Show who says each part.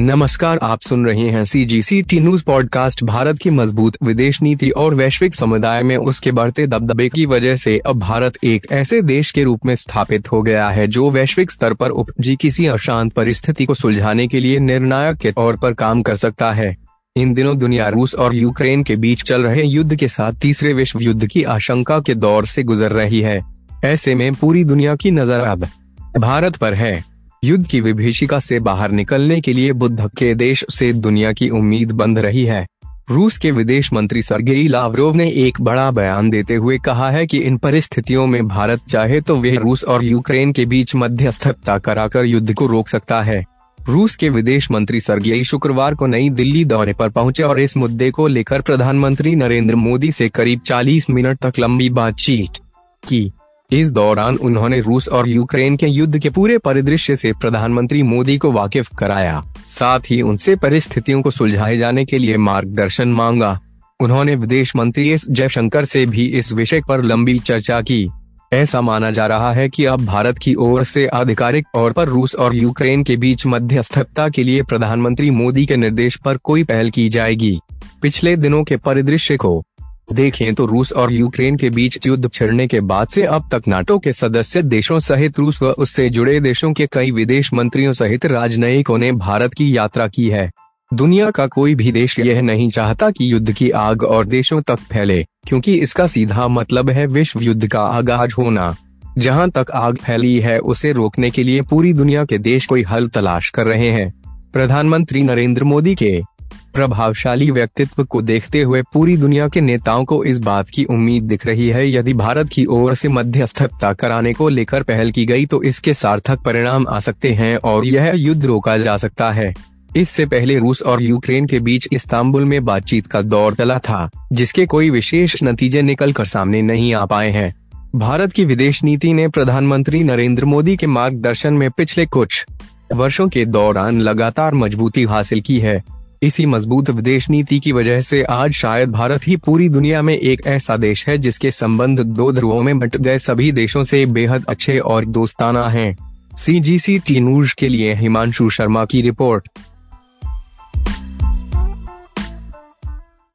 Speaker 1: नमस्कार, आप सुन रहे हैं C G C T news podcast Bharat की मज़बूत विदेश नीति और वैश्विक समुदाय में उसके बढ़ते दबदबे की वजह से अब भारत एक ऐसे देश के रूप में स्थापित हो गया है जो वैश्विक स्तर पर उपजी किसी अशांत परिस्थिति को सुलझाने के लिए निर्णायक के तौर पर काम कर सकता है। इन दिनों दुनिया रूस और यूक्रेन के बीच चल रहे युद्ध के साथ तीसरे विश्व युद्ध की आशंका के दौर से गुजर रही है। ऐसे में पूरी दुनिया की नज़र अब भारत पर है। युद्ध की विभीषिका से बाहर निकलने के लिए बुद्ध के देश से दुनिया की उम्मीद बंद रही है। रूस के विदेश मंत्री सरगेई लावरोव ने एक बड़ा बयान देते हुए कहा है कि इन परिस्थितियों में भारत चाहे तो वह रूस और यूक्रेन के बीच मध्यस्थता कराकर युद्ध को रोक सकता है। रूस के विदेश मंत्री सरगेई शुक्रवार को नई दिल्ली दौरे पर पहुँचे और इस मुद्दे को लेकर प्रधानमंत्री नरेंद्र मोदी से करीब 40 मिनट तक लंबी बातचीत की। इस दौरान उन्होंने रूस और यूक्रेन के युद्ध के पूरे परिदृश्य से प्रधानमंत्री मोदी को वाकिफ कराया। साथ ही उनसे परिस्थितियों को सुलझाए जाने के लिए मार्गदर्शन मांगा। उन्होंने विदेश मंत्री एस जयशंकर से भी इस विषय पर लंबी चर्चा की। ऐसा माना जा रहा है कि अब भारत की ओर से आधिकारिक तौर पर रूस और यूक्रेन के बीच मध्यस्थता के लिए प्रधानमंत्री मोदी के निर्देश पर कोई पहल की जाएगी। पिछले दिनों के परिदृश्य को देखें तो रूस और यूक्रेन के बीच युद्ध छिड़ने के बाद से अब तक नाटो के सदस्य देशों सहित रूस व उससे जुड़े देशों के कई विदेश मंत्रियों सहित राजनयिकों ने भारत की यात्रा की है। दुनिया का कोई भी देश यह नहीं चाहता कि युद्ध की आग और देशों तक फैले, क्योंकि इसका सीधा मतलब है विश्व युद्ध का आगाज़ होना। जहाँ तक आग फैली है, उसे रोकने के लिए पूरी दुनिया के देश कोई हल तलाश कर रहे हैं। प्रधानमंत्री नरेंद्र मोदी के प्रभावशाली व्यक्तित्व को देखते हुए पूरी दुनिया के नेताओं को इस बात की उम्मीद दिख रही है, यदि भारत की ओर से मध्यस्थता कराने को लेकर पहल की गई तो इसके सार्थक परिणाम आ सकते हैं और यह युद्ध रोका जा सकता है। इससे पहले रूस और यूक्रेन के बीच इस्तांबुल में बातचीत का दौर चला था, जिसके कोई विशेष नतीजे निकल कर सामने नहीं आ पाए हैं। भारत की विदेश नीति ने प्रधानमंत्री नरेंद्र मोदी के मार्गदर्शन में पिछले कुछ वर्षों के दौरान लगातार मजबूती हासिल की है। इसी मज़बूत विदेश नीति की वजह से आज शायद भारत ही पूरी दुनिया में एक ऐसा देश है जिसके संबंध दो ध्रुवों में बट गए सभी देशों से बेहद अच्छे और दोस्ताना हैं। C G C T news के लिए हिमांशु शर्मा की रिपोर्ट